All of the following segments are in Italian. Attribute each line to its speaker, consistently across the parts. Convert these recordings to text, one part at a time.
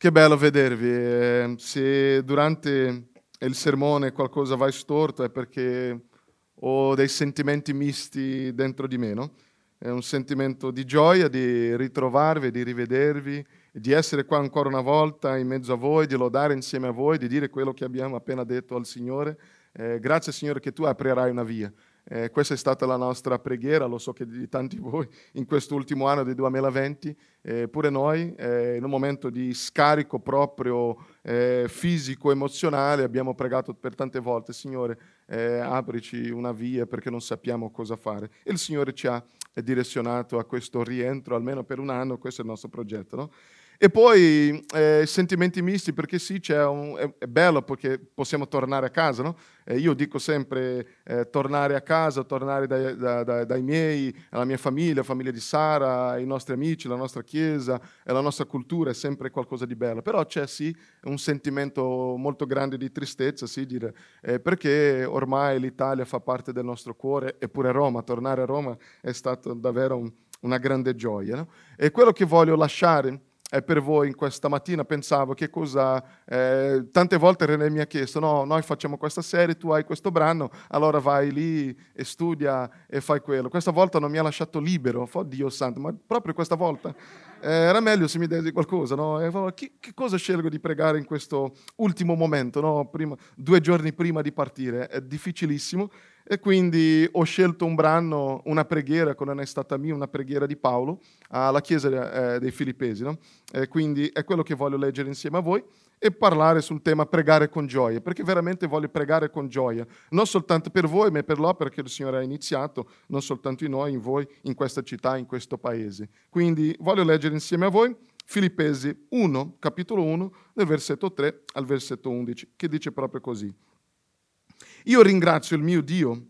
Speaker 1: Che bello vedervi. Eh, se durante il sermone qualcosa va storto è perché ho dei sentimenti misti dentro di me, no? È un sentimento di gioia di ritrovarvi, di rivedervi, di essere qua ancora una volta in mezzo a voi, di lodare insieme a voi, di dire quello che abbiamo appena detto al Signore. Eh, grazie Signore che tu aprirai una via. Eh, questa è stata la nostra preghiera, lo so che di tanti di voi in questo ultimo anno del 2020, eh, pure noi, eh, in un momento di scarico proprio eh, fisico, emozionale, abbiamo pregato per tante volte, Signore, eh, aprici una via perché non sappiamo cosa fare. E il Signore ci ha direzionato a questo rientro, almeno per un anno, questo è il nostro progetto. No? E poi eh, sentimenti misti, perché sì, un, è, è, bello perché possiamo tornare a casa, no? Eh, io dico sempre eh, tornare a casa, tornare dai, da, da, dai miei, alla mia famiglia, la famiglia di Sara, ai nostri amici, la nostra chiesa e la nostra cultura è sempre qualcosa di bello. Però c'è sì un sentimento molto grande di tristezza, sì, dire, eh, perché ormai l'Italia fa parte del nostro cuore, eppure Roma, tornare a Roma è stato davvero un, una grande gioia. No? E quello che voglio lasciare eh, per voi in questa mattina pensavo che cosa... Eh, tante volte René mi ha chiesto, no, noi facciamo questa serie, tu hai questo brano, allora vai lì e studia e fai quello. Questa volta non mi ha lasciato libero, oh Dio santo, ma proprio questa volta era meglio se mi desi qualcosa, no? E, che, che, cosa scelgo di pregare in questo ultimo momento, no? prima, due giorni prima di partire? È difficilissimo e quindi ho scelto un brano, una preghiera, con è stata mia, una preghiera di Paolo alla chiesa eh, dei Filippesi. No? E quindi è quello che voglio leggere insieme a voi e parlare sul tema pregare con gioia, perché veramente voglio pregare con gioia, non soltanto per voi, ma per l'opera che il Signore ha iniziato, non soltanto in noi, in voi, in questa città, in questo paese. Quindi voglio leggere insieme a voi Filippesi 1, capitolo 1, dal versetto 3 al versetto 11, che dice proprio così. Io ringrazio il mio Dio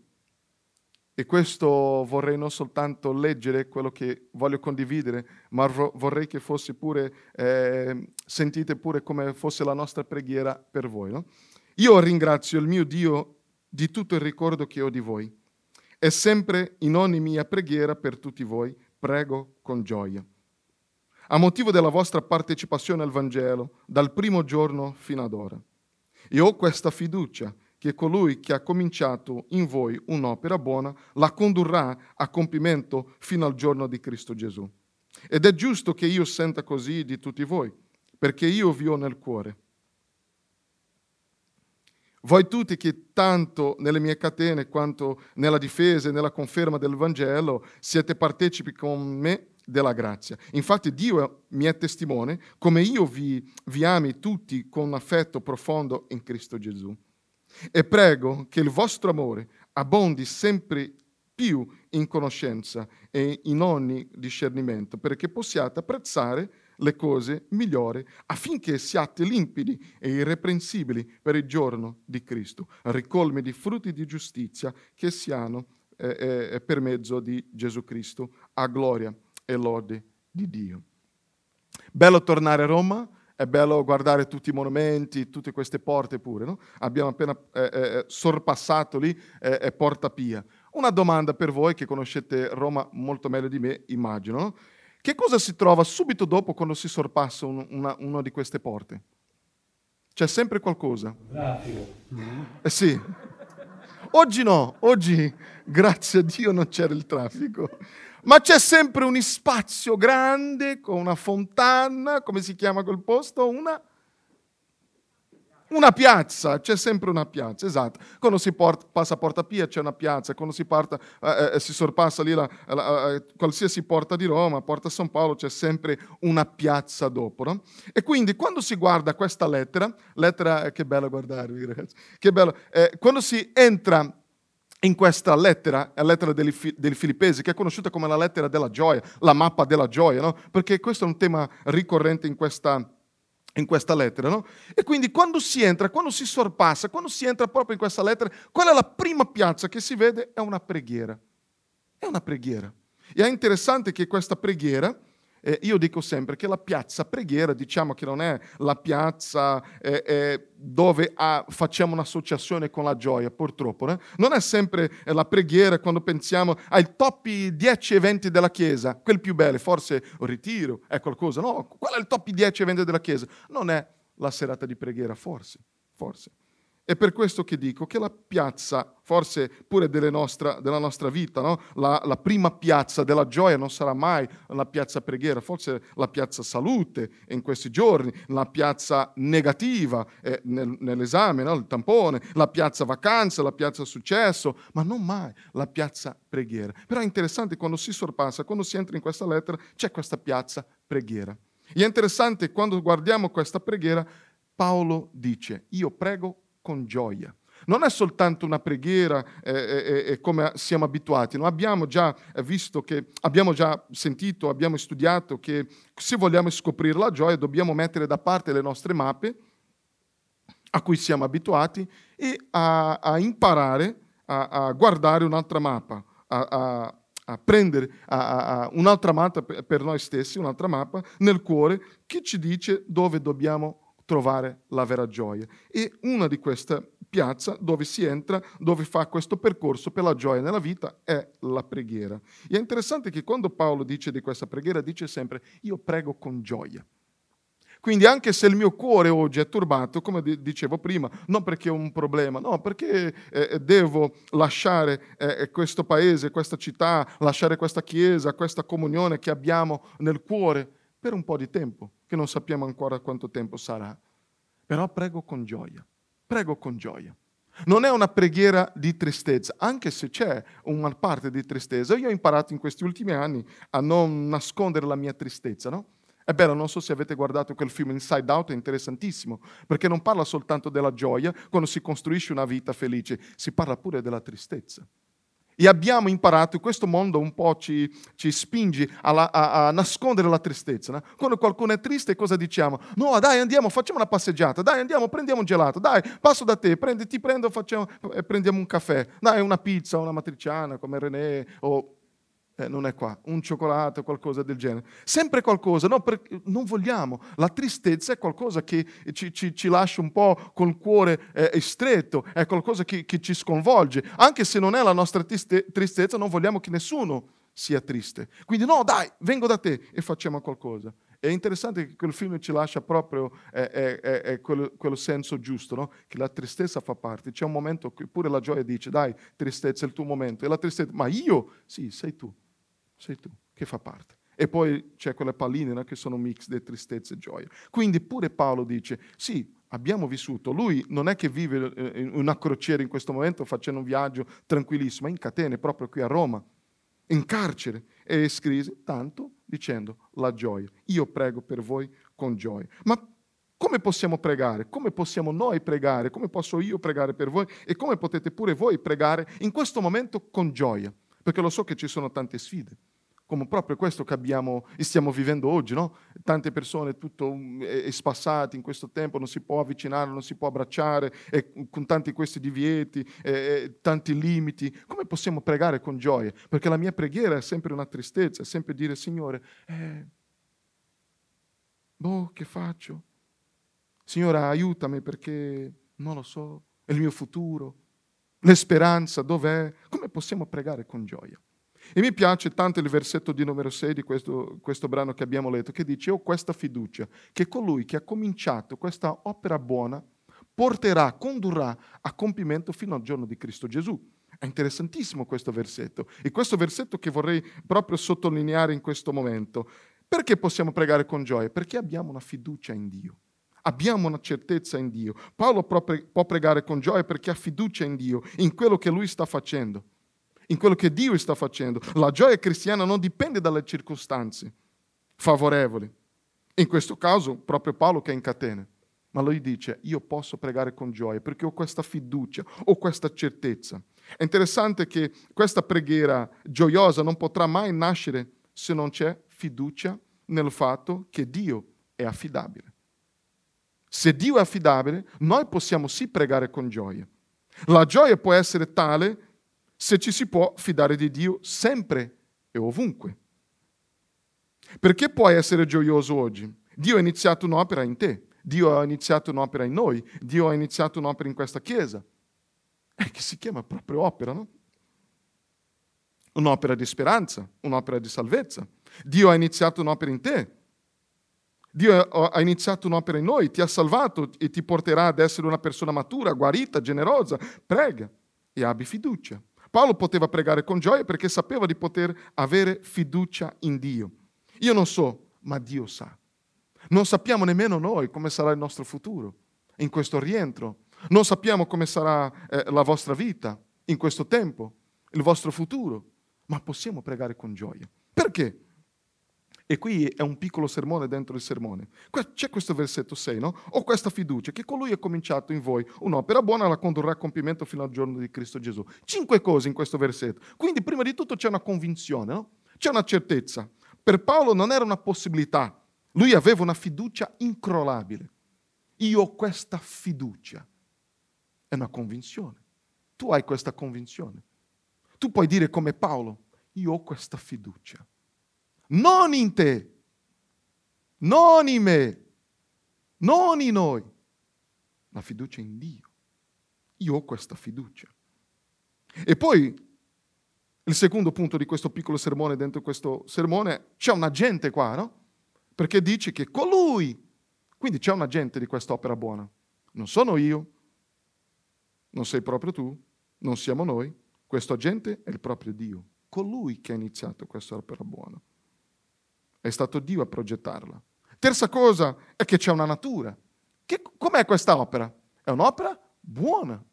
Speaker 1: e questo vorrei non soltanto leggere quello che voglio condividere, ma vorrei che fosse pure, eh, sentite pure come fosse la nostra preghiera per voi. No? Io ringrazio il mio Dio di tutto il ricordo che ho di voi e sempre in ogni mia preghiera per tutti voi prego con gioia. A motivo della vostra partecipazione al Vangelo dal primo giorno fino ad ora. E ho questa fiducia che colui che ha cominciato in voi un'opera buona la condurrà a compimento fino al giorno di Cristo Gesù. Ed è giusto che io senta così di tutti voi, perché io vi ho nel cuore. Voi tutti che tanto nelle mie catene quanto nella difesa e nella conferma del Vangelo siete partecipi con me della grazia. Infatti Dio mi è testimone come io vi, vi ami tutti con affetto profondo in Cristo Gesù. E prego che il vostro amore abbondi sempre più in conoscenza e in ogni discernimento, perché possiate apprezzare le cose migliori affinché siate limpidi e irreprensibili per il giorno di Cristo, ricolmi di frutti di giustizia che siano eh, eh, per mezzo di Gesù Cristo, a gloria e lode di Dio. Bello tornare a Roma, è bello guardare tutti i monumenti, tutte queste porte pure, no? Abbiamo appena eh, eh, eh, sorpassato lì eh, Porta Pia. Una domanda per voi che conoscete Roma molto meglio di me, immagino. No? Che cosa si trova subito dopo quando si sorpassa un, una, una di queste porte? C'è sempre qualcosa.
Speaker 2: Traffico.
Speaker 1: Eh sì. Oggi no, oggi grazie a Dio non c'era il traffico ma c'è sempre un spazio grande con una fontana, come si chiama quel posto? Una, una piazza, c'è sempre una piazza, esatto. Quando si porta, passa a Porta Pia c'è una piazza, quando si, parta, eh, eh, si sorpassa lì la, la, eh, qualsiasi porta di Roma, Porta San Paolo, c'è sempre una piazza dopo. No? E quindi quando si guarda questa lettera, lettera, eh, che bello guardarvi ragazzi, che bello, eh, quando si entra in questa lettera, la lettera dei, Filippesi, che è conosciuta come la lettera della gioia, la mappa della gioia, no? perché questo è un tema ricorrente in questa, in questa lettera. No? E quindi quando si entra, quando si sorpassa, quando si entra proprio in questa lettera, qual è la prima piazza che si vede? È una preghiera. È una preghiera. E è interessante che questa preghiera Eh, io dico sempre che la piazza preghiera, diciamo che non è la piazza eh, eh, dove ah, facciamo un'associazione con la gioia, purtroppo. Né? Non è sempre eh, la preghiera quando pensiamo ai top 10 eventi della Chiesa, quelli più belli, forse un ritiro, è qualcosa. No, qual è il top 10 eventi della Chiesa? Non è la serata di preghiera, forse, forse. È per questo che dico che la piazza, forse pure nostra, della nostra vita, no? la, la, prima piazza della gioia non sarà mai la piazza preghiera, forse la piazza salute in questi giorni, la piazza negativa eh, nel, nell'esame, no? il tampone, la piazza vacanza, la piazza successo, ma non mai la piazza preghiera. Però è interessante quando si sorpassa, quando si entra in questa lettera, c'è questa piazza preghiera. E è interessante quando guardiamo questa preghiera, Paolo dice, io prego con gioia. Non è soltanto una preghiera eh, eh, eh, come siamo abituati, no? abbiamo già visto che, abbiamo già sentito, abbiamo studiato che se vogliamo scoprire la gioia dobbiamo mettere da parte le nostre mappe a cui siamo abituati e a, a imparare a, a, guardare un'altra mappa, a, a prendere un'altra mappa per noi stessi, un'altra mappa nel cuore che ci dice dove dobbiamo trovare la vera gioia. E una di queste piazze dove si entra, dove fa questo percorso per la gioia nella vita, è la preghiera. E è interessante che quando Paolo dice di questa preghiera, dice sempre, io prego con gioia. Quindi anche se il mio cuore oggi è turbato, come dicevo prima, non perché ho un problema, no, perché eh, devo lasciare eh, questo paese, questa città, lasciare questa chiesa, questa comunione che abbiamo nel cuore per un po' di tempo, che non sappiamo ancora quanto tempo sarà. Però prego con gioia, prego con gioia. Non è una preghiera di tristezza, anche se c'è una parte di tristezza. Io ho imparato in questi ultimi anni a non nascondere la mia tristezza, no? È bello, non so se avete guardato quel film Inside Out, è interessantissimo, perché non parla soltanto della gioia quando si costruisce una vita felice, si parla pure della tristezza. E abbiamo imparato, questo mondo un po' ci, ci spinge alla, a, a, nascondere la tristezza. No? Quando qualcuno è triste, cosa diciamo? No, dai, andiamo, facciamo una passeggiata, dai, andiamo, prendiamo un gelato, dai, passo da te, prendi, ti prendo, facciamo, eh, prendiamo un caffè, dai, una pizza, una matriciana come René o eh, non è qua, un cioccolato, qualcosa del genere. Sempre qualcosa, no, non vogliamo. La tristezza è qualcosa che ci, ci, ci lascia un po' col cuore eh, stretto, è qualcosa che, che, ci sconvolge. Anche se non è la nostra triste, tristezza, non vogliamo che nessuno sia triste. Quindi no, dai, vengo da te e facciamo qualcosa. È interessante che quel film ci lascia proprio eh, eh, eh, eh quello, quello, senso giusto, no? che la tristezza fa parte. C'è un momento che pure la gioia dice, dai, tristezza è il tuo momento. E la tristezza, ma io? Sì, sei tu sei tu che fa parte. E poi c'è quelle palline no, che sono un mix di tristezza e gioia. Quindi pure Paolo dice, sì, abbiamo vissuto, lui non è che vive eh, una crociera in questo momento facendo un viaggio tranquillissimo, è in catene proprio qui a Roma, in carcere, e scrive tanto dicendo la gioia. Io prego per voi con gioia. Ma come possiamo pregare? Come possiamo noi pregare? Come posso io pregare per voi? E come potete pure voi pregare in questo momento con gioia? Perché lo so che ci sono tante sfide come proprio questo che abbiamo, stiamo vivendo oggi, no? Tante persone tutto mm, è, spassate in questo tempo, non si può avvicinare, non si può abbracciare, con tanti questi divieti, e, tanti limiti. Come possiamo pregare con gioia? Perché la mia preghiera è sempre una tristezza, è sempre dire, Signore, eh, boh, che faccio? Signore, aiutami perché non lo so, è il mio futuro, l'esperanza dov'è? Come possiamo pregare con gioia? E mi piace tanto il versetto di numero 6 di questo, questo brano che abbiamo letto, che dice, ho questa fiducia, che colui che ha cominciato questa opera buona porterà, condurrà a compimento fino al giorno di Cristo Gesù. È interessantissimo questo versetto. E questo versetto che vorrei proprio sottolineare in questo momento. Perché possiamo pregare con gioia? Perché abbiamo una fiducia in Dio. Abbiamo una certezza in Dio. Paolo può pregare con gioia perché ha fiducia in Dio, in quello che lui sta facendo in quello che Dio sta facendo. La gioia cristiana non dipende dalle circostanze favorevoli. In questo caso, proprio Paolo che è in catene. Ma lui dice, io posso pregare con gioia perché ho questa fiducia, ho questa certezza. È interessante che questa preghiera gioiosa non potrà mai nascere se non c'è fiducia nel fatto che Dio è affidabile. Se Dio è affidabile, noi possiamo sì pregare con gioia. La gioia può essere tale se ci si può fidare di Dio sempre e ovunque. Perché puoi essere gioioso oggi? Dio ha iniziato un'opera in te, Dio ha iniziato un'opera in noi, Dio ha iniziato un'opera in questa chiesa, eh, che si chiama proprio opera, no? Un'opera di speranza, un'opera di salvezza. Dio ha iniziato un'opera in te. Dio ha iniziato un'opera in noi, ti ha salvato e ti porterà ad essere una persona matura, guarita, generosa. Prega e abbi fiducia. Paolo poteva pregare con gioia perché sapeva di poter avere fiducia in Dio. Io non so, ma Dio sa. Non sappiamo nemmeno noi come sarà il nostro futuro in questo rientro. Non sappiamo come sarà eh, la vostra vita in questo tempo, il vostro futuro, ma possiamo pregare con gioia. Perché? E qui è un piccolo sermone dentro il sermone. C'è questo versetto 6, no? Ho questa fiducia che colui ha cominciato in voi un'opera buona la condurrà a compimento fino al giorno di Cristo Gesù. Cinque cose in questo versetto. Quindi prima di tutto c'è una convinzione, no? C'è una certezza. Per Paolo non era una possibilità, lui aveva una fiducia incrollabile. Io ho questa fiducia. È una convinzione. Tu hai questa convinzione. Tu puoi dire come Paolo, io ho questa fiducia non in te, non in me, non in noi, la fiducia in Dio. Io ho questa fiducia. E poi il secondo punto di questo piccolo sermone, dentro questo sermone, c'è un agente qua, no? Perché dice che colui, quindi c'è un agente di quest'opera buona. Non sono io, non sei proprio tu, non siamo noi, questo agente è il proprio Dio, colui che ha iniziato questa opera buona. È stato Dio a progettarla. Terza cosa è che c'è una natura. Che, com'è questa opera? È un'opera buona.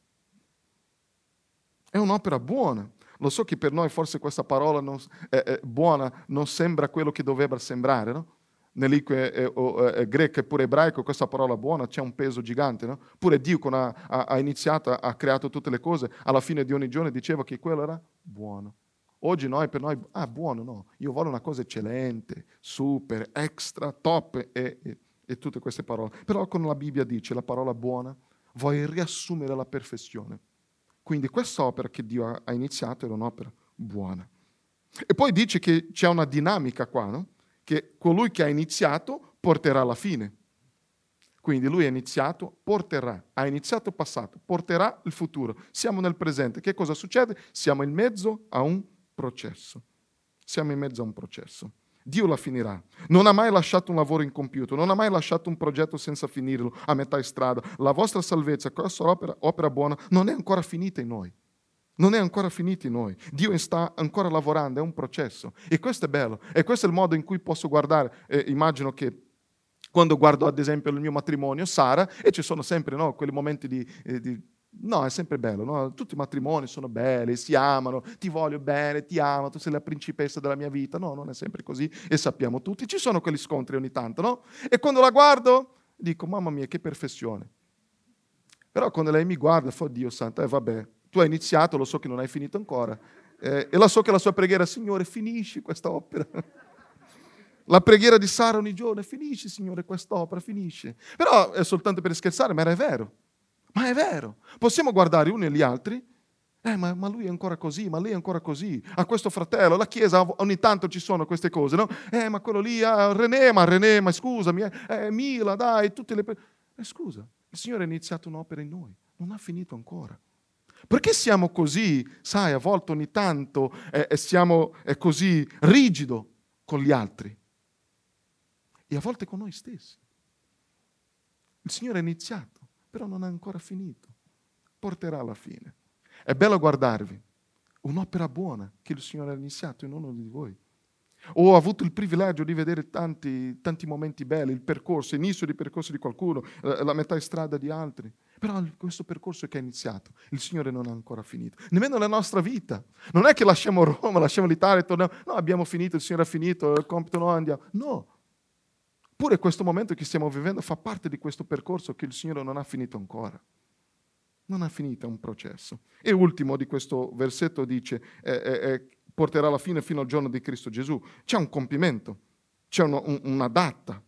Speaker 1: È un'opera buona. Lo so che per noi forse questa parola non, è, è buona non sembra quello che dovrebbe sembrare, no? Nelle lingue eh, eh, greche e pure ebraico questa parola buona c'è un peso gigante, no? Pure Dio quando ha, ha, ha iniziato, ha creato tutte le cose, alla fine di ogni giorno diceva che quello era buono. Oggi noi, per noi, ah buono, no, io voglio una cosa eccellente, super, extra, top e, e, e tutte queste parole. Però con la Bibbia dice la parola buona, vuoi riassumere la perfezione. Quindi questa opera che Dio ha iniziato era un'opera buona. E poi dice che c'è una dinamica qua, no? che colui che ha iniziato porterà alla fine. Quindi lui ha iniziato, porterà, ha iniziato passato, porterà il futuro. Siamo nel presente. Che cosa succede? Siamo in mezzo a un processo. Siamo in mezzo a un processo. Dio la finirà. Non ha mai lasciato un lavoro incompiuto, non ha mai lasciato un progetto senza finirlo a metà strada. La vostra salvezza, questa opera, opera buona, non è ancora finita in noi. Non è ancora finita in noi. Dio sta ancora lavorando, è un processo. E questo è bello. E questo è il modo in cui posso guardare. Eh, immagino che quando guardo ad esempio il mio matrimonio, Sara, e ci sono sempre no, quei momenti di, eh, di No, è sempre bello, no? tutti i matrimoni sono belli, si amano, ti voglio bene, ti amo, tu sei la principessa della mia vita. No, non è sempre così e sappiamo tutti, ci sono quegli scontri ogni tanto, no? E quando la guardo dico, mamma mia, che perfezione. Però quando lei mi guarda, fa, Dio santo, eh vabbè, tu hai iniziato, lo so che non hai finito ancora. Eh, e la so che la sua preghiera, Signore, finisci questa opera. La preghiera di Sara ogni giorno, finisci, Signore, quest'opera, finisce. Però è soltanto per scherzare, ma era vero. Ma è vero. Possiamo guardare uni e gli altri. Eh, ma, ma, lui è ancora così, ma lei è ancora così. A questo fratello, la chiesa ogni tanto ci sono queste cose, no? Eh, ma quello lì, ah, René, ma René, ma scusami, eh, eh Mila, dai, tutte le... Eh, scusa, il Signore ha iniziato un'opera in noi, non ha finito ancora. Perché siamo così, sai, a volte ogni tanto eh, siamo eh, così rigido con gli altri e a volte con noi stessi? Il Signore ha iniziato però non ha ancora finito. Porterà alla fine. È bello guardarvi. Un'opera buona che il Signore ha iniziato in uno di voi. Ho avuto il privilegio di vedere tanti, tanti momenti belli, il percorso, l'inizio di percorso di qualcuno, la metà strada di altri. Però questo percorso che è iniziato, il Signore non ha ancora finito. Nemmeno la nostra vita. Non è che lasciamo Roma, lasciamo l'Italia e torniamo. No, abbiamo finito, il Signore ha finito, il compito no, andiamo. No, Pure questo momento che stiamo vivendo fa parte di questo percorso che il Signore non ha finito ancora. Non ha finito, è un processo. E ultimo di questo versetto dice, eh, eh, porterà alla fine fino al giorno di Cristo Gesù. C'è un compimento, c'è uno, un, una data.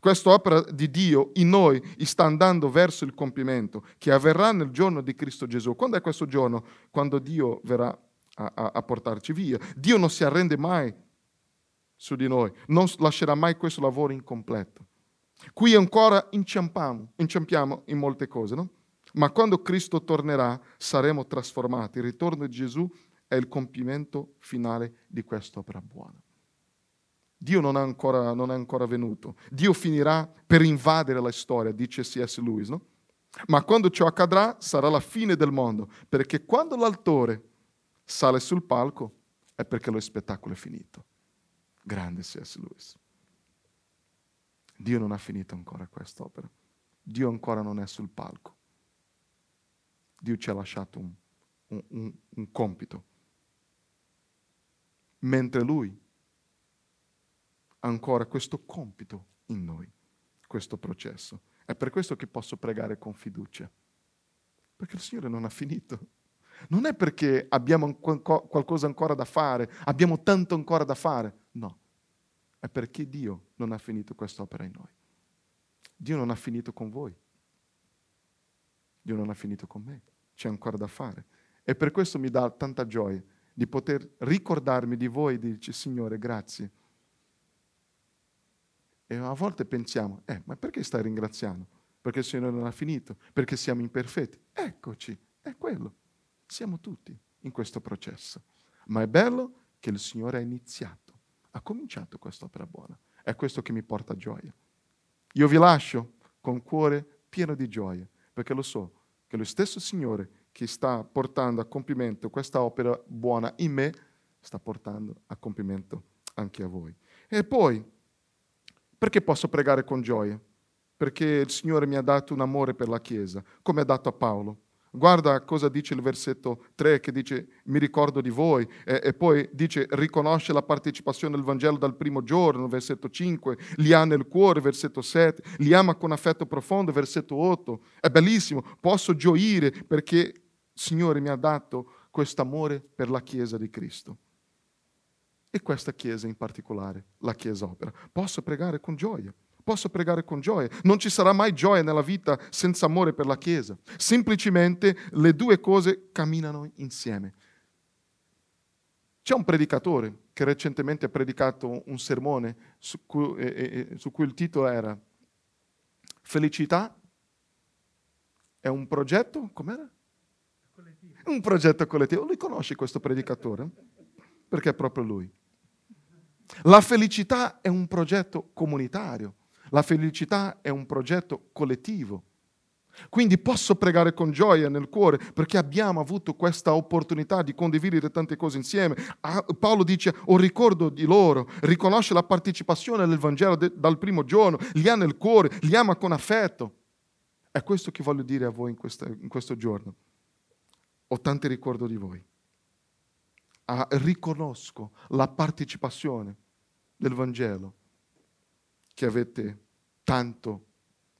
Speaker 1: Questa opera di Dio in noi sta andando verso il compimento, che avverrà nel giorno di Cristo Gesù. Quando è questo giorno? Quando Dio verrà a, a, a portarci via. Dio non si arrende mai su di noi, non lascerà mai questo lavoro incompleto. Qui ancora inciampiamo, inciampiamo in molte cose, no? Ma quando Cristo tornerà saremo trasformati. Il ritorno di Gesù è il compimento finale di quest'opera buona. Dio non è, ancora, non è ancora venuto. Dio finirà per invadere la storia, dice C.S. Lewis, no? Ma quando ciò accadrà sarà la fine del mondo, perché quando l'autore sale sul palco è perché lo spettacolo è finito. Grande C.S. Lewis. Dio non ha finito ancora quest'opera. Dio ancora non è sul palco. Dio ci ha lasciato un, un, un, un compito. Mentre Lui ha ancora questo compito in noi, questo processo. È per questo che posso pregare con fiducia. Perché il Signore non ha finito. Non è perché abbiamo qualcosa ancora da fare, abbiamo tanto ancora da fare. È perché Dio non ha finito quest'opera in noi. Dio non ha finito con voi. Dio non ha finito con me. C'è ancora da fare. E per questo mi dà tanta gioia di poter ricordarmi di voi e dirci, Signore, grazie. E a volte pensiamo, eh, ma perché stai ringraziando? Perché il Signore non ha finito? Perché siamo imperfetti? Eccoci, è quello. Siamo tutti in questo processo. Ma è bello che il Signore ha iniziato, ha cominciato quest'opera buona. È questo che mi porta gioia. Io vi lascio con cuore pieno di gioia, perché lo so che lo stesso Signore che sta portando a compimento questa opera buona in me, sta portando a compimento anche a voi. E poi, perché posso pregare con gioia? Perché il Signore mi ha dato un amore per la Chiesa, come ha dato a Paolo. Guarda cosa dice il versetto 3 che dice mi ricordo di voi e, e, poi dice riconosce la partecipazione al Vangelo dal primo giorno, versetto 5, li ha nel cuore, versetto 7, li ama con affetto profondo, versetto 8. È bellissimo, posso gioire perché il Signore mi ha dato questo amore per la Chiesa di Cristo. E questa Chiesa in particolare, la Chiesa opera. Posso pregare con gioia posso pregare con gioia. Non ci sarà mai gioia nella vita senza amore per la Chiesa. Semplicemente le due cose camminano insieme. C'è un predicatore che recentemente ha predicato un sermone su cui, eh, eh, su cui il titolo era Felicità è un progetto, com'era? Collettivo. Un progetto collettivo. Lui conosce questo predicatore? Perché è proprio lui. La felicità è un progetto comunitario. La felicità è un progetto collettivo. Quindi posso pregare con gioia nel cuore perché abbiamo avuto questa opportunità di condividere tante cose insieme. Paolo dice, ho ricordo di loro, riconosce la partecipazione nel Vangelo de- dal primo giorno, li ha nel cuore, li ama con affetto. È questo che voglio dire a voi in, questa, in questo giorno. Ho tanti ricordo di voi. Ah, riconosco la partecipazione del Vangelo che avete tanto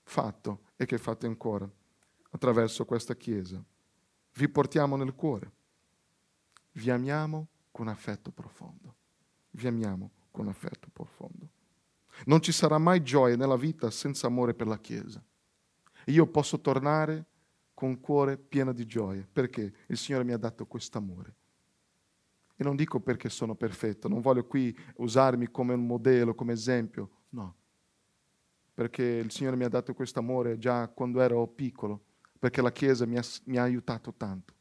Speaker 1: fatto e che fate ancora attraverso questa Chiesa. Vi portiamo nel cuore. Vi amiamo con affetto profondo. Vi amiamo con affetto profondo. Non ci sarà mai gioia nella vita senza amore per la Chiesa. Io posso tornare con cuore pieno di gioia perché il Signore mi ha dato questo amore. E non dico perché sono perfetto, non voglio qui usarmi come un modello, come esempio, no perché il Signore mi ha dato questo amore già quando ero piccolo, perché la Chiesa mi ha, mi ha aiutato tanto,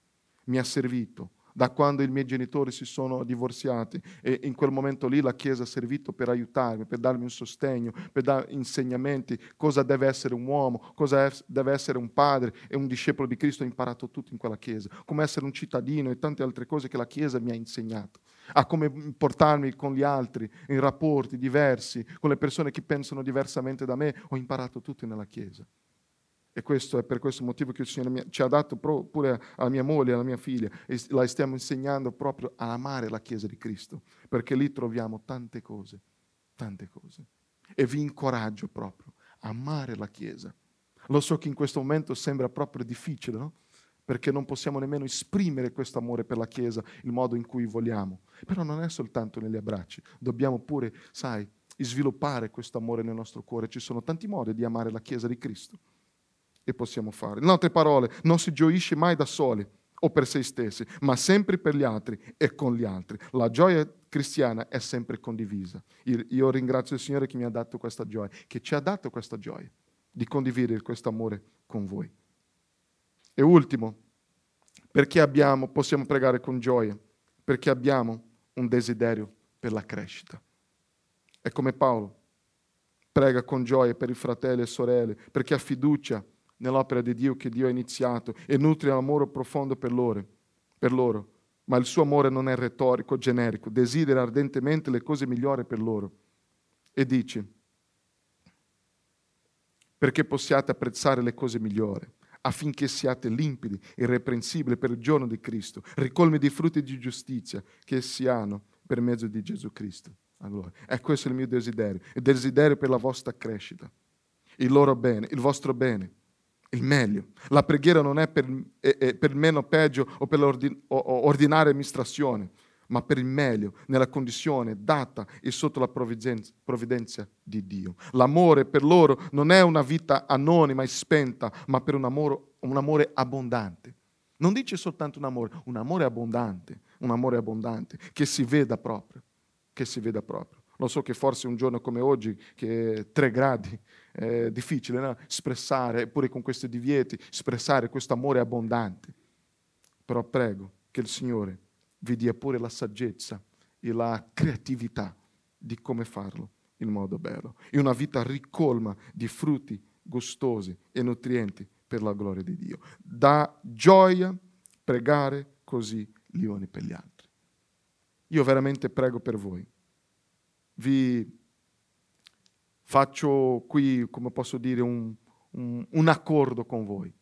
Speaker 1: mi ha servito, da quando i miei genitori si sono divorziati e in quel momento lì la Chiesa ha servito per aiutarmi, per darmi un sostegno, per dare insegnamenti, cosa deve essere un uomo, cosa deve essere un padre e un discepolo di Cristo, ho imparato tutto in quella Chiesa, come essere un cittadino e tante altre cose che la Chiesa mi ha insegnato, a come portarmi con gli altri in rapporti diversi, con le persone che pensano diversamente da me, ho imparato tutto nella Chiesa. E questo è per questo motivo che il Signore ci ha dato pure alla mia moglie, alla mia figlia, e la stiamo insegnando proprio a amare la Chiesa di Cristo, perché lì troviamo tante cose, tante cose. E vi incoraggio proprio a amare la Chiesa. Lo so che in questo momento sembra proprio difficile, no? Perché non possiamo nemmeno esprimere questo amore per la Chiesa il modo in cui vogliamo. Però non è soltanto negli abbracci, dobbiamo pure, sai, sviluppare questo amore nel nostro cuore. Ci sono tanti modi di amare la Chiesa di Cristo e possiamo fare. In altre parole, non si gioisce mai da soli o per se stessi, ma sempre per gli altri e con gli altri. La gioia cristiana è sempre condivisa. Io ringrazio il Signore che mi ha dato questa gioia, che ci ha dato questa gioia di condividere questo amore con voi. E ultimo, perché abbiamo, possiamo pregare con gioia? Perché abbiamo un desiderio per la crescita. È come Paolo, prega con gioia per i fratelli e sorelle, perché ha fiducia nell'opera di Dio che Dio ha iniziato e nutre l'amore profondo per loro, per loro. Ma il suo amore non è retorico, generico, desidera ardentemente le cose migliori per loro. E dice, perché possiate apprezzare le cose migliori, affinché siate limpidi, irreprensibili per il giorno di Cristo, ricolmi di frutti di giustizia che si hanno per mezzo di Gesù Cristo. Allora, è questo il mio desiderio, il desiderio per la vostra crescita, il loro bene, il vostro bene, il meglio. La preghiera non è per, è, è per meno peggio o per l'ordinaria amministrazione, ma per il meglio, nella condizione data e sotto la provvidenza di Dio. L'amore per loro non è una vita anonima e spenta, ma per un amore, un amore abbondante. Non dice soltanto un amore, un amore abbondante, un amore abbondante, che si veda proprio, che si veda proprio. Lo so che forse un giorno come oggi, che è tre gradi, è difficile no? espressare, eppure con questi divieti, espressare questo amore abbondante. Però prego che il Signore vi dia pure la saggezza e la creatività di come farlo in modo bello. E una vita ricolma di frutti gustosi e nutrienti per la gloria di Dio. Da gioia pregare così gli uni per gli altri. Io veramente prego per voi. Vi faccio qui, come posso dire, un, un, un accordo con voi.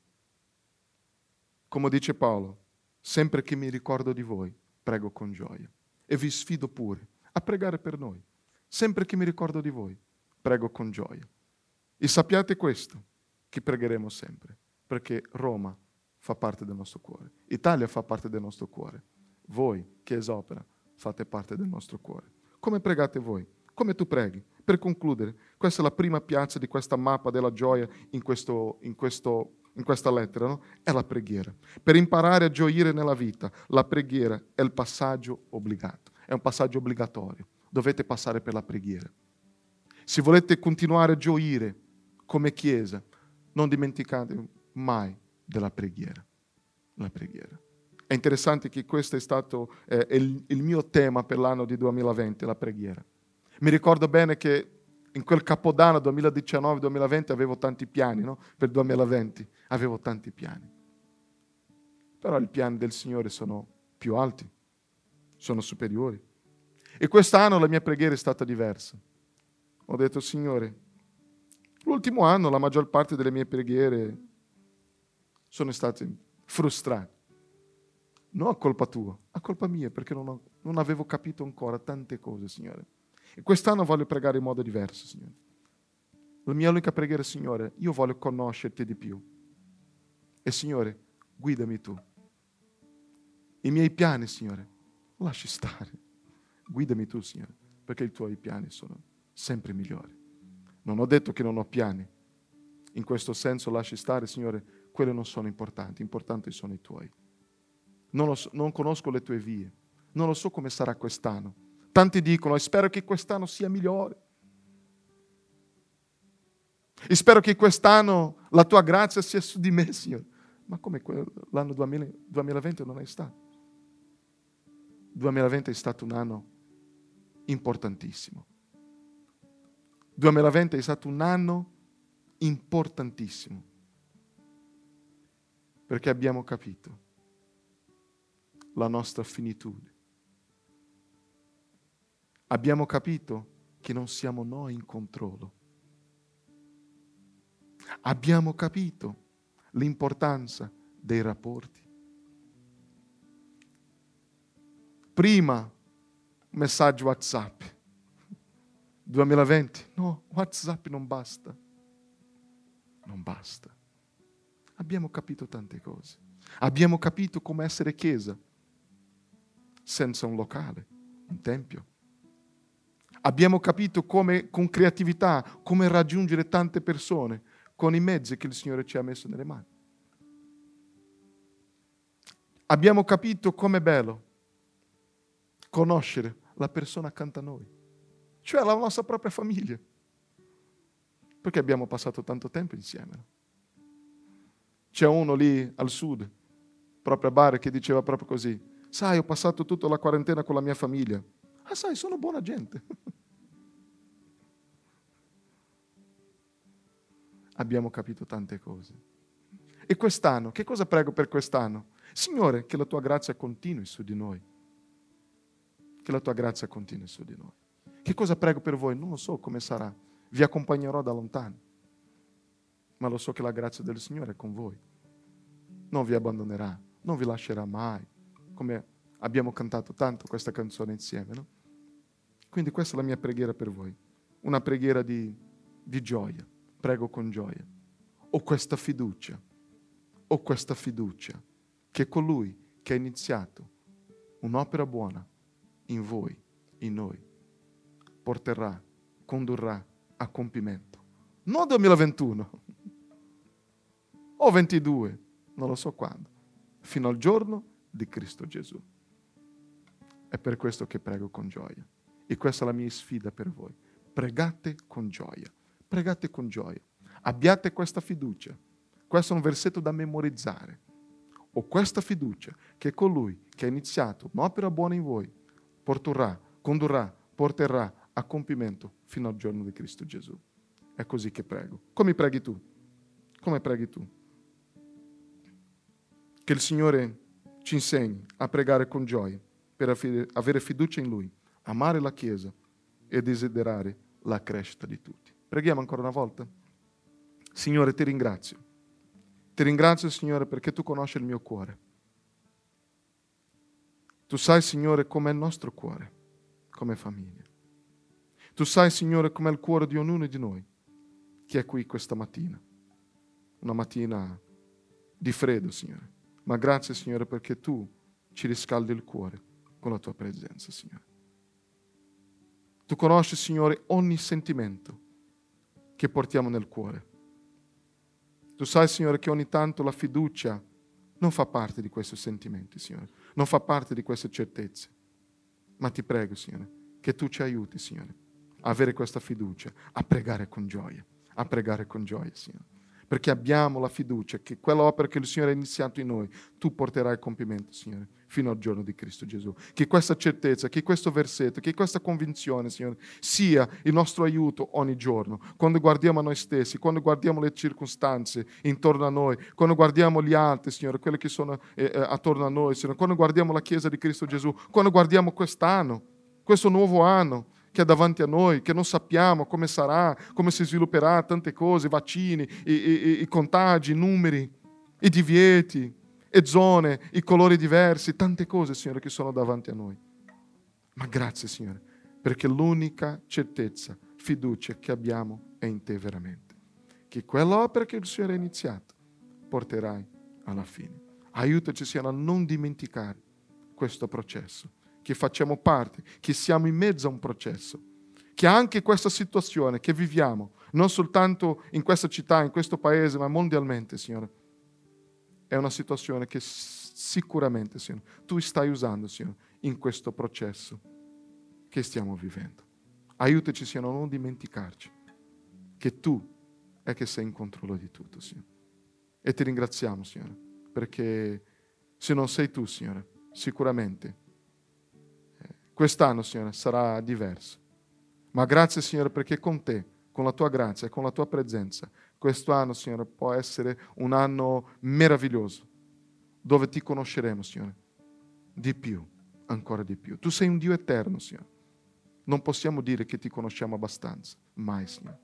Speaker 1: Come dice Paolo, sempre che mi ricordo di voi, prego con gioia. E vi sfido pure a pregare per noi. Sempre che mi ricordo di voi, prego con gioia. E sappiate questo, che pregheremo sempre, perché Roma fa parte del nostro cuore, Italia fa parte del nostro cuore, voi che esopera fate parte del nostro cuore. Come pregate voi? Come tu preghi? Per concludere, questa è la prima piazza di questa mappa della gioia in questo, in questo in questa lettera, no? è la preghiera. Per imparare a gioire nella vita, la preghiera è il passaggio obbligato, è un passaggio obbligatorio. Dovete passare per la preghiera. Se volete continuare a gioire come Chiesa, non dimenticate mai della preghiera. La preghiera. È interessante che questo è stato eh, il, il mio tema per l'anno di 2020, la preghiera. Mi ricordo bene che in quel capodanno 2019-2020 avevo tanti piani, no? Per il 2020 avevo tanti piani. Però i piani del Signore sono più alti, sono superiori. E quest'anno la mia preghiera è stata diversa. Ho detto, Signore, l'ultimo anno la maggior parte delle mie preghiere sono state frustrate. Non a colpa tua, a colpa mia, perché non, ho, non avevo capito ancora tante cose, Signore. E quest'anno voglio pregare in modo diverso, Signore. La mia unica preghiera, Signore, io voglio conoscerti di più. E Signore, guidami tu. I miei piani, Signore, lasci stare. Guidami tu, Signore, perché i tuoi piani sono sempre migliori. Non ho detto che non ho piani. In questo senso lasci stare, Signore, quelli non sono importanti, importanti sono i tuoi. Non, so, non conosco le tue vie, non lo so come sarà quest'anno, Tanti dicono, spero che quest'anno sia migliore. E spero che quest'anno la tua grazia sia su di me, Signore. Ma come l'anno 2020 non è stato? 2020 è stato un anno importantissimo. 2020 è stato un anno importantissimo. Perché abbiamo capito la nostra finitudine abbiamo capito che non siamo noi in controllo. Abbiamo capito l'importanza dei rapporti. Prima messaggio WhatsApp. 2020, no, WhatsApp non basta. Non basta. Abbiamo capito tante cose. Abbiamo capito come essere chiesa senza un locale, un tempio. Abbiamo capito come, con creatività, come raggiungere tante persone con i mezzi che il Signore ci ha messo nelle mani. Abbiamo capito com'è bello conoscere la persona accanto a noi, cioè la nostra propria famiglia, perché abbiamo passato tanto tempo insieme. C'è uno lì al sud, proprio a Bari, che diceva proprio così, sai, ho passato tutta la quarantena con la mia famiglia. Ah, sai, sono buona gente. abbiamo capito tante cose. E quest'anno, che cosa prego per quest'anno? Signore, che la tua grazia continui su di noi. Che la tua grazia continui su di noi. Che cosa prego per voi? Non lo so come sarà. Vi accompagnerò da lontano. Ma lo so che la grazia del Signore è con voi. Non vi abbandonerà, non vi lascerà mai. Come abbiamo cantato tanto questa canzone insieme, no? Quindi questa è la mia preghiera per voi. Una preghiera di, di gioia prego con gioia. Ho questa fiducia, ho questa fiducia che colui che ha iniziato un'opera buona in voi, in noi, porterà, condurrà a compimento. Non 2021 o 22, non lo so quando, fino al giorno di Cristo Gesù. È per questo che prego con gioia. E questa è la mia sfida per voi. Pregate con gioia pregate con gioia. Abbiate questa fiducia. Questo è un versetto da memorizzare. Ho questa fiducia che colui che ha iniziato un'opera buona in voi porterà, condurrà, porterà a compimento fino al giorno di Cristo Gesù. È così che prego. Come preghi tu? Come preghi tu? Che il Signore ci insegni a pregare con gioia per avere fiducia in Lui, amare la Chiesa e desiderare la crescita di tutti. Preghiamo ancora una volta. Signore, ti ringrazio. Ti ringrazio, Signore, perché tu conosci il mio cuore. Tu sai, Signore, com'è il nostro cuore, come famiglia. Tu sai, Signore, com'è il cuore di ognuno di noi che è qui questa mattina. Una mattina di freddo, Signore. Ma grazie, Signore, perché tu ci riscaldi il cuore con la tua presenza, Signore. Tu conosci, Signore, ogni sentimento che portiamo nel cuore. Tu sai, Signore, che ogni tanto la fiducia non fa parte di questi sentimenti, Signore, non fa parte di queste certezze. Ma ti prego, Signore, che tu ci aiuti, Signore, a avere questa fiducia, a pregare con gioia, a pregare con gioia, Signore perché abbiamo la fiducia che quell'opera che il Signore ha iniziato in noi, tu porterai a compimento, Signore, fino al giorno di Cristo Gesù. Che questa certezza, che questo versetto, che questa convinzione, Signore, sia il nostro aiuto ogni giorno, quando guardiamo a noi stessi, quando guardiamo le circostanze intorno a noi, quando guardiamo gli altri, Signore, quelli che sono eh, eh attorno a noi, Signore, quando guardiamo la Chiesa di Cristo Gesù, quando guardiamo quest'anno, questo nuovo anno, che è davanti a noi, che non sappiamo come sarà, come si svilupperà, tante cose, vaccini, i, i, i contagi, i numeri, i divieti, e zone, i colori diversi, tante cose, Signore, che sono davanti a noi. Ma grazie, Signore, perché l'unica certezza, fiducia che abbiamo è in te veramente. Che quell'opera che il Signore ha iniziato porterai alla fine. Aiutaci, Signore, a non dimenticare questo processo che facciamo parte, che siamo in mezzo a un processo, che anche questa situazione che viviamo, non soltanto in questa città, in questo paese, ma mondialmente, Signore, è una situazione che sicuramente, Signore, tu stai usando, Signore, in questo processo che stiamo vivendo. Aiutaci, Signore, a non dimenticarci che tu è che sei in controllo di tutto, Signore. E ti ringraziamo, Signore, perché se non sei tu, Signore, sicuramente Quest'anno, Signore, sarà diverso. Ma grazie, Signore, perché con te, con la tua grazia e con la tua presenza, questo anno, Signore, può essere un anno meraviglioso, dove ti conosceremo, Signore, di più, ancora di più. Tu sei un Dio eterno, Signore. Non possiamo dire che ti conosciamo abbastanza, mai, Signore.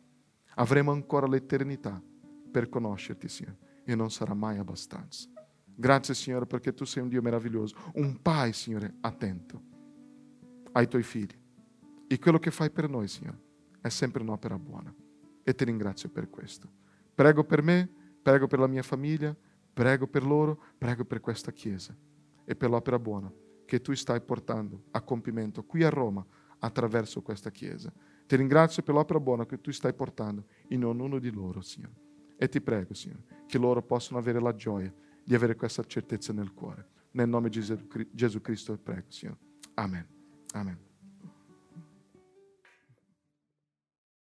Speaker 1: Avremo ancora l'eternità per conoscerti, Signore, e non sarà mai abbastanza. Grazie, Signore, perché tu sei un Dio meraviglioso, un Pai, Signore, attento ai tuoi figli. E quello che fai per noi, Signore, è sempre un'opera buona. E ti ringrazio per questo. Prego per me, prego per la mia famiglia, prego per loro, prego per questa Chiesa e per l'opera buona che tu stai portando a compimento qui a Roma attraverso questa Chiesa. Ti ringrazio per l'opera buona che tu stai portando in ognuno di loro, Signore. E ti prego, Signore, che loro possano avere la gioia di avere questa certezza nel cuore. Nel nome di Gesù Cristo prego, Signore. Amen. Amen.